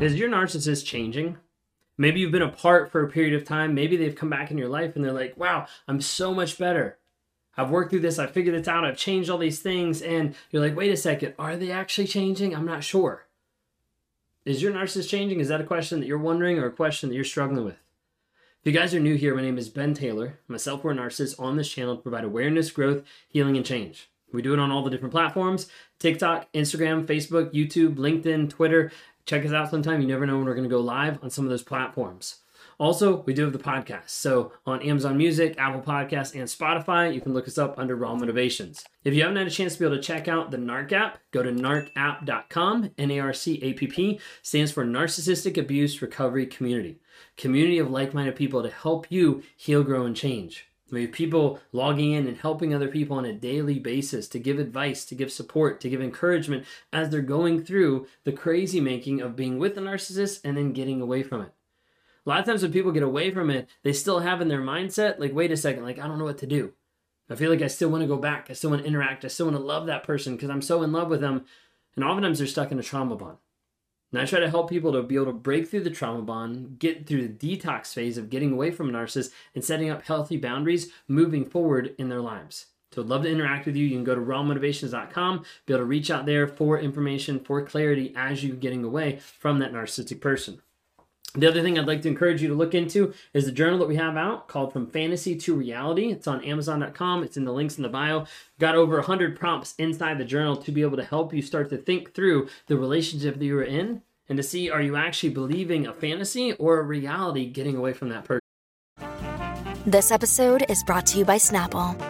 Is your narcissist changing? Maybe you've been apart for a period of time. Maybe they've come back in your life and they're like, wow, I'm so much better. I've worked through this. I've figured this out. I've changed all these things. And you're like, wait a second, are they actually changing? I'm not sure. Is your narcissist changing? Is that a question that you're wondering or a question that you're struggling with? If you guys are new here, my name is Ben Taylor. I'm a self aware narcissist on this channel to provide awareness, growth, healing, and change. We do it on all the different platforms TikTok, Instagram, Facebook, YouTube, LinkedIn, Twitter. Check us out sometime. You never know when we're going to go live on some of those platforms. Also, we do have the podcast. So on Amazon Music, Apple Podcasts, and Spotify, you can look us up under Raw Motivations. If you haven't had a chance to be able to check out the NARC app, go to narcapp.com. N A R C A P P stands for Narcissistic Abuse Recovery Community. Community of like minded people to help you heal, grow, and change. We have people logging in and helping other people on a daily basis to give advice, to give support, to give encouragement as they're going through the crazy making of being with a narcissist and then getting away from it. A lot of times when people get away from it, they still have in their mindset, like, wait a second, like, I don't know what to do. I feel like I still want to go back. I still want to interact. I still want to love that person because I'm so in love with them. And oftentimes they're stuck in a trauma bond. And I try to help people to be able to break through the trauma bond, get through the detox phase of getting away from a narcissist and setting up healthy boundaries moving forward in their lives. So I'd love to interact with you. You can go to rawmotivations.com, be able to reach out there for information, for clarity as you're getting away from that narcissistic person. The other thing I'd like to encourage you to look into is the journal that we have out called From Fantasy to Reality. It's on Amazon.com. It's in the links in the bio. Got over 100 prompts inside the journal to be able to help you start to think through the relationship that you're in and to see are you actually believing a fantasy or a reality getting away from that person. This episode is brought to you by Snapple.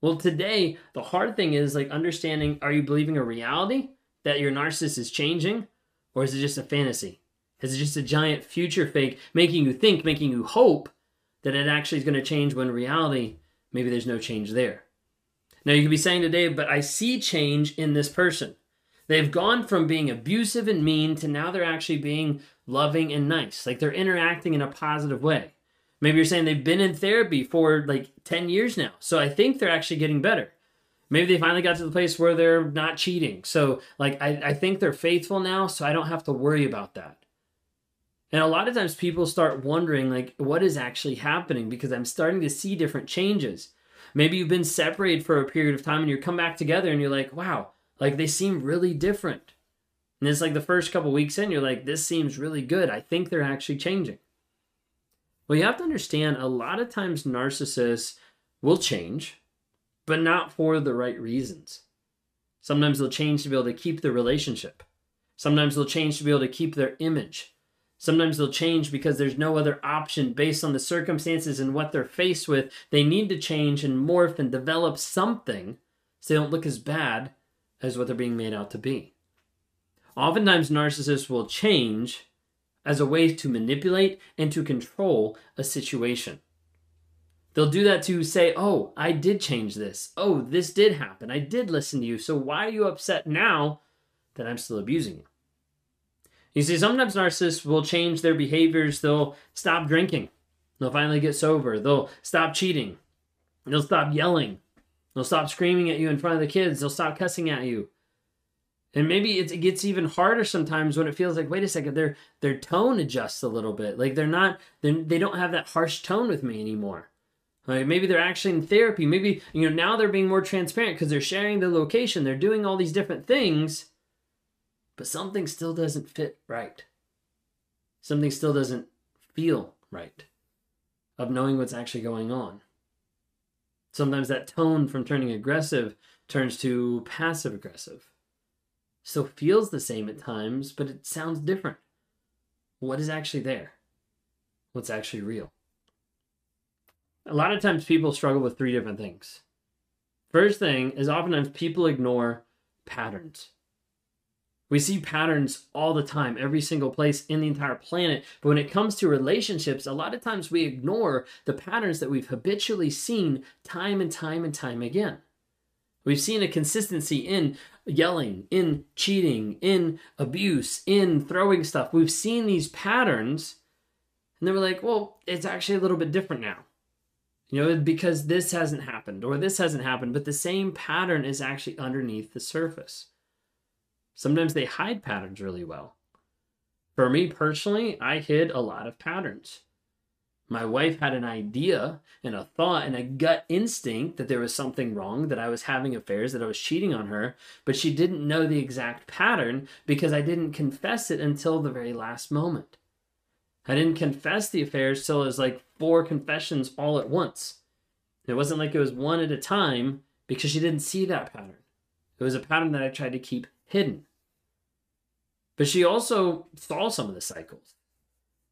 Well, today, the hard thing is like understanding are you believing a reality that your narcissist is changing, or is it just a fantasy? Is it just a giant future fake making you think, making you hope that it actually is going to change when reality, maybe there's no change there? Now, you could be saying today, but I see change in this person. They've gone from being abusive and mean to now they're actually being loving and nice. Like they're interacting in a positive way. Maybe you're saying they've been in therapy for like 10 years now. So I think they're actually getting better. Maybe they finally got to the place where they're not cheating. So, like, I, I think they're faithful now, so I don't have to worry about that. And a lot of times people start wondering, like, what is actually happening because I'm starting to see different changes. Maybe you've been separated for a period of time and you come back together and you're like, wow, like they seem really different. And it's like the first couple weeks in, you're like, this seems really good. I think they're actually changing. Well, you have to understand a lot of times narcissists will change, but not for the right reasons. Sometimes they'll change to be able to keep the relationship. Sometimes they'll change to be able to keep their image. Sometimes they'll change because there's no other option based on the circumstances and what they're faced with. They need to change and morph and develop something so they don't look as bad as what they're being made out to be. Oftentimes, narcissists will change as a way to manipulate and to control a situation. They'll do that to say, Oh, I did change this. Oh, this did happen. I did listen to you. So why are you upset now that I'm still abusing you? You see, sometimes narcissists will change their behaviors. They'll stop drinking. They'll finally get sober. They'll stop cheating. They'll stop yelling. They'll stop screaming at you in front of the kids. They'll stop cussing at you. And maybe it gets even harder sometimes when it feels like, wait a second, their their tone adjusts a little bit. Like they're not, they're, they don't have that harsh tone with me anymore. Like maybe they're actually in therapy. Maybe you know now they're being more transparent because they're sharing their location. They're doing all these different things, but something still doesn't fit right. Something still doesn't feel right of knowing what's actually going on. Sometimes that tone from turning aggressive turns to passive aggressive still feels the same at times, but it sounds different. What is actually there? What's actually real? A lot of times people struggle with three different things. First thing is oftentimes people ignore patterns. We see patterns all the time, every single place in the entire planet. But when it comes to relationships, a lot of times we ignore the patterns that we've habitually seen time and time and time again. We've seen a consistency in yelling, in cheating, in abuse, in throwing stuff. We've seen these patterns, and then we're like, well, it's actually a little bit different now. You know, because this hasn't happened or this hasn't happened, but the same pattern is actually underneath the surface. Sometimes they hide patterns really well. For me personally, I hid a lot of patterns. My wife had an idea and a thought and a gut instinct that there was something wrong, that I was having affairs, that I was cheating on her, but she didn't know the exact pattern because I didn't confess it until the very last moment. I didn't confess the affairs till it was like four confessions all at once. It wasn't like it was one at a time because she didn't see that pattern. It was a pattern that I tried to keep hidden. But she also saw some of the cycles.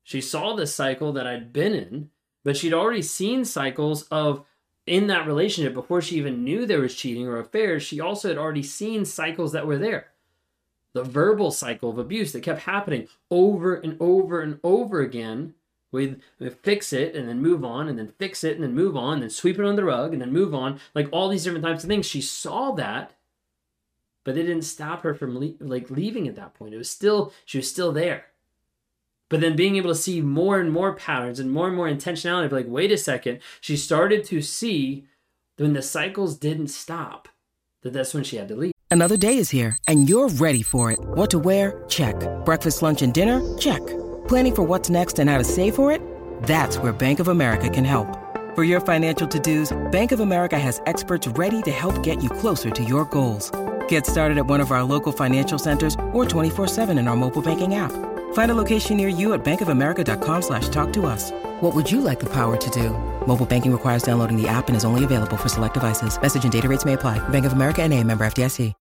She saw the cycle that I'd been in, but she'd already seen cycles of in that relationship before she even knew there was cheating or affairs. She also had already seen cycles that were there. The verbal cycle of abuse that kept happening over and over and over again. We'd fix it and then move on, and then fix it and then move on, and then sweep it under the rug and then move on. Like all these different types of things. She saw that but it didn't stop her from le- like leaving at that point. It was still she was still there. But then being able to see more and more patterns and more and more intentionality of like, wait a second, she started to see when the cycles didn't stop, that that's when she had to leave. Another day is here and you're ready for it. What to wear? Check. Breakfast, lunch, and dinner? Check. Planning for what's next and how to save for it? That's where Bank of America can help. For your financial to-dos, Bank of America has experts ready to help get you closer to your goals. Get started at one of our local financial centers or 24-7 in our mobile banking app. Find a location near you at bankofamerica.com slash talk to us. What would you like the power to do? Mobile banking requires downloading the app and is only available for select devices. Message and data rates may apply. Bank of America and a member FDIC.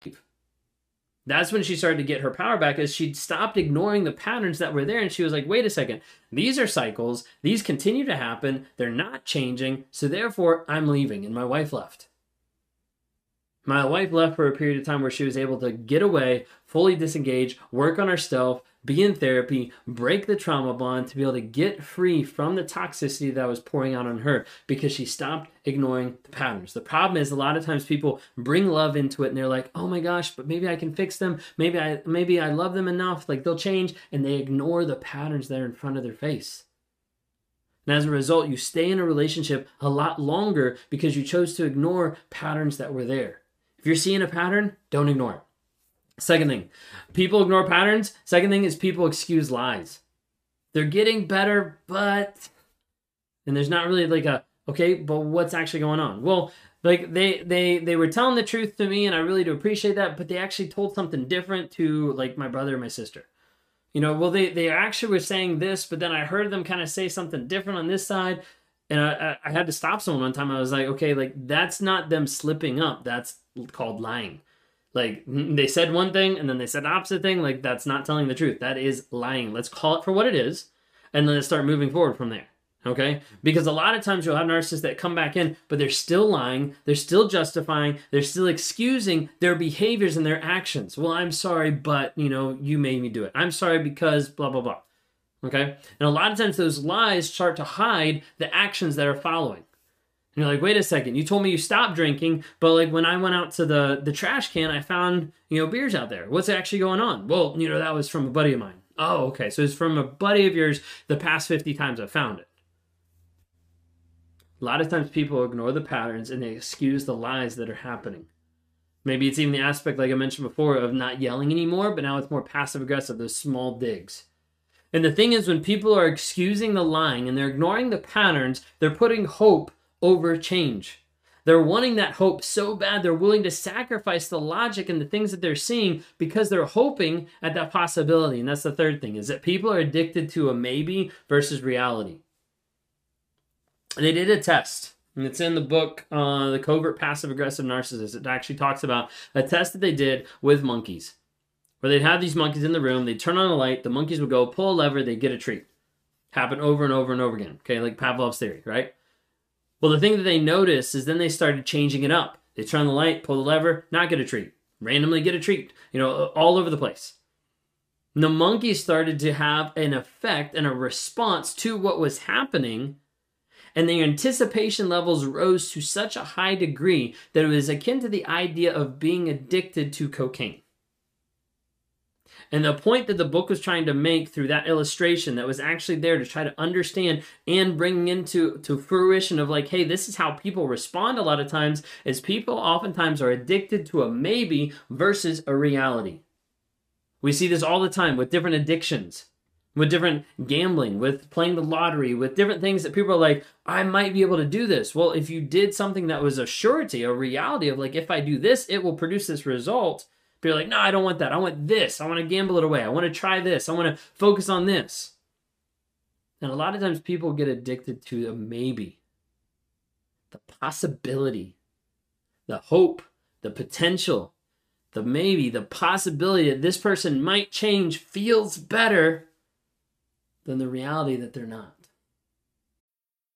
That's when she started to get her power back as she'd stopped ignoring the patterns that were there. And she was like, wait a second, these are cycles. These continue to happen. They're not changing. So therefore, I'm leaving. And my wife left. My wife left for a period of time where she was able to get away, fully disengage, work on herself, be in therapy, break the trauma bond to be able to get free from the toxicity that was pouring out on her because she stopped ignoring the patterns. The problem is a lot of times people bring love into it and they're like, "Oh my gosh, but maybe I can fix them. Maybe I maybe I love them enough, like they'll change." And they ignore the patterns that are in front of their face. And as a result, you stay in a relationship a lot longer because you chose to ignore patterns that were there. If you're seeing a pattern, don't ignore it. Second thing, people ignore patterns. Second thing is people excuse lies. They're getting better, but and there's not really like a okay, but what's actually going on? Well, like they they they were telling the truth to me and I really do appreciate that, but they actually told something different to like my brother and my sister. You know, well they they actually were saying this, but then I heard them kind of say something different on this side and I, I had to stop someone one time. I was like, okay, like that's not them slipping up. That's called lying. Like they said one thing and then they said the opposite thing. Like that's not telling the truth. That is lying. Let's call it for what it is, and then let's start moving forward from there. Okay? Because a lot of times you'll have narcissists that come back in, but they're still lying, they're still justifying, they're still excusing their behaviors and their actions. Well, I'm sorry, but you know, you made me do it. I'm sorry because blah blah blah. Okay? And a lot of times those lies start to hide the actions that are following. And you're like, wait a second, you told me you stopped drinking, but like when I went out to the the trash can, I found you know beers out there. What's actually going on? Well, you know that was from a buddy of mine. Oh, okay, so it's from a buddy of yours. The past fifty times I've found it. A lot of times people ignore the patterns and they excuse the lies that are happening. Maybe it's even the aspect, like I mentioned before, of not yelling anymore, but now it's more passive aggressive, those small digs. And the thing is, when people are excusing the lying and they're ignoring the patterns, they're putting hope over change. They're wanting that hope so bad, they're willing to sacrifice the logic and the things that they're seeing because they're hoping at that possibility. And that's the third thing is that people are addicted to a maybe versus reality. They did a test, and it's in the book, uh, The Covert Passive Aggressive Narcissist. It actually talks about a test that they did with monkeys, where they'd have these monkeys in the room, they'd turn on a light, the monkeys would go pull a lever, they'd get a treat. Happen over and over and over again. Okay, like Pavlov's theory, right? Well, the thing that they noticed is then they started changing it up. They turn on the light, pull the lever, not get a treat. Randomly get a treat, you know, all over the place. the monkeys started to have an effect and a response to what was happening and their anticipation levels rose to such a high degree that it was akin to the idea of being addicted to cocaine. And the point that the book was trying to make through that illustration that was actually there to try to understand and bring into to fruition of like, hey, this is how people respond a lot of times, is people oftentimes are addicted to a maybe versus a reality. We see this all the time with different addictions with different gambling, with playing the lottery, with different things that people are like, I might be able to do this. Well, if you did something that was a surety, a reality of like, if I do this, it will produce this result. You're like, no, I don't want that. I want this. I want to gamble it away. I want to try this. I want to focus on this. And a lot of times people get addicted to the maybe, the possibility, the hope, the potential, the maybe, the possibility that this person might change feels better than the reality that they're not.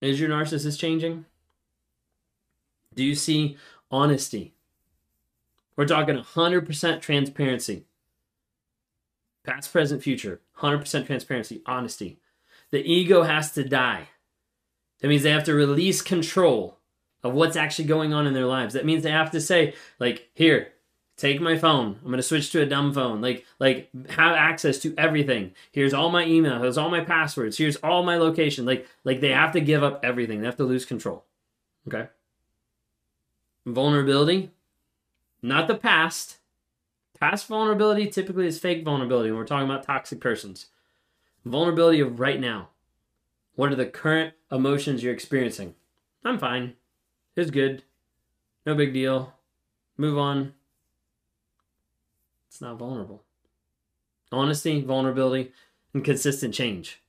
Is your narcissist changing? Do you see honesty? We're talking 100% transparency. Past, present, future. 100% transparency, honesty. The ego has to die. That means they have to release control of what's actually going on in their lives. That means they have to say, like, here, take my phone. I'm going to switch to a dumb phone. Like like have access to everything. Here's all my email. Here's all my passwords. Here's all my location. Like like they have to give up everything. They have to lose control. Okay? Vulnerability. Not the past. Past vulnerability typically is fake vulnerability when we're talking about toxic persons. Vulnerability of right now. What are the current emotions you're experiencing? I'm fine. It's good. No big deal. Move on it's not vulnerable. Honesty, vulnerability, and consistent change.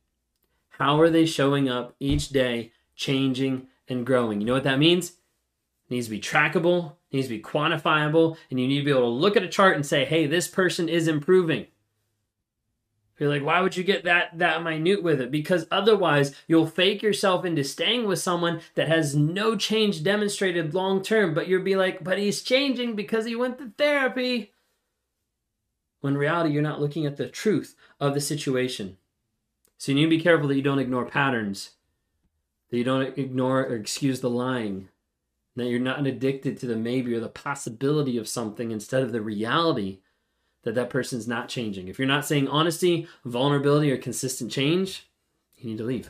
How are they showing up each day, changing and growing? You know what that means? It needs to be trackable, needs to be quantifiable, and you need to be able to look at a chart and say, hey, this person is improving. You're like, why would you get that that minute with it? Because otherwise, you'll fake yourself into staying with someone that has no change demonstrated long term. But you'll be like, but he's changing because he went to therapy when reality you're not looking at the truth of the situation. So you need to be careful that you don't ignore patterns, that you don't ignore or excuse the lying, that you're not addicted to the maybe or the possibility of something instead of the reality that that person's not changing. If you're not saying honesty, vulnerability, or consistent change, you need to leave.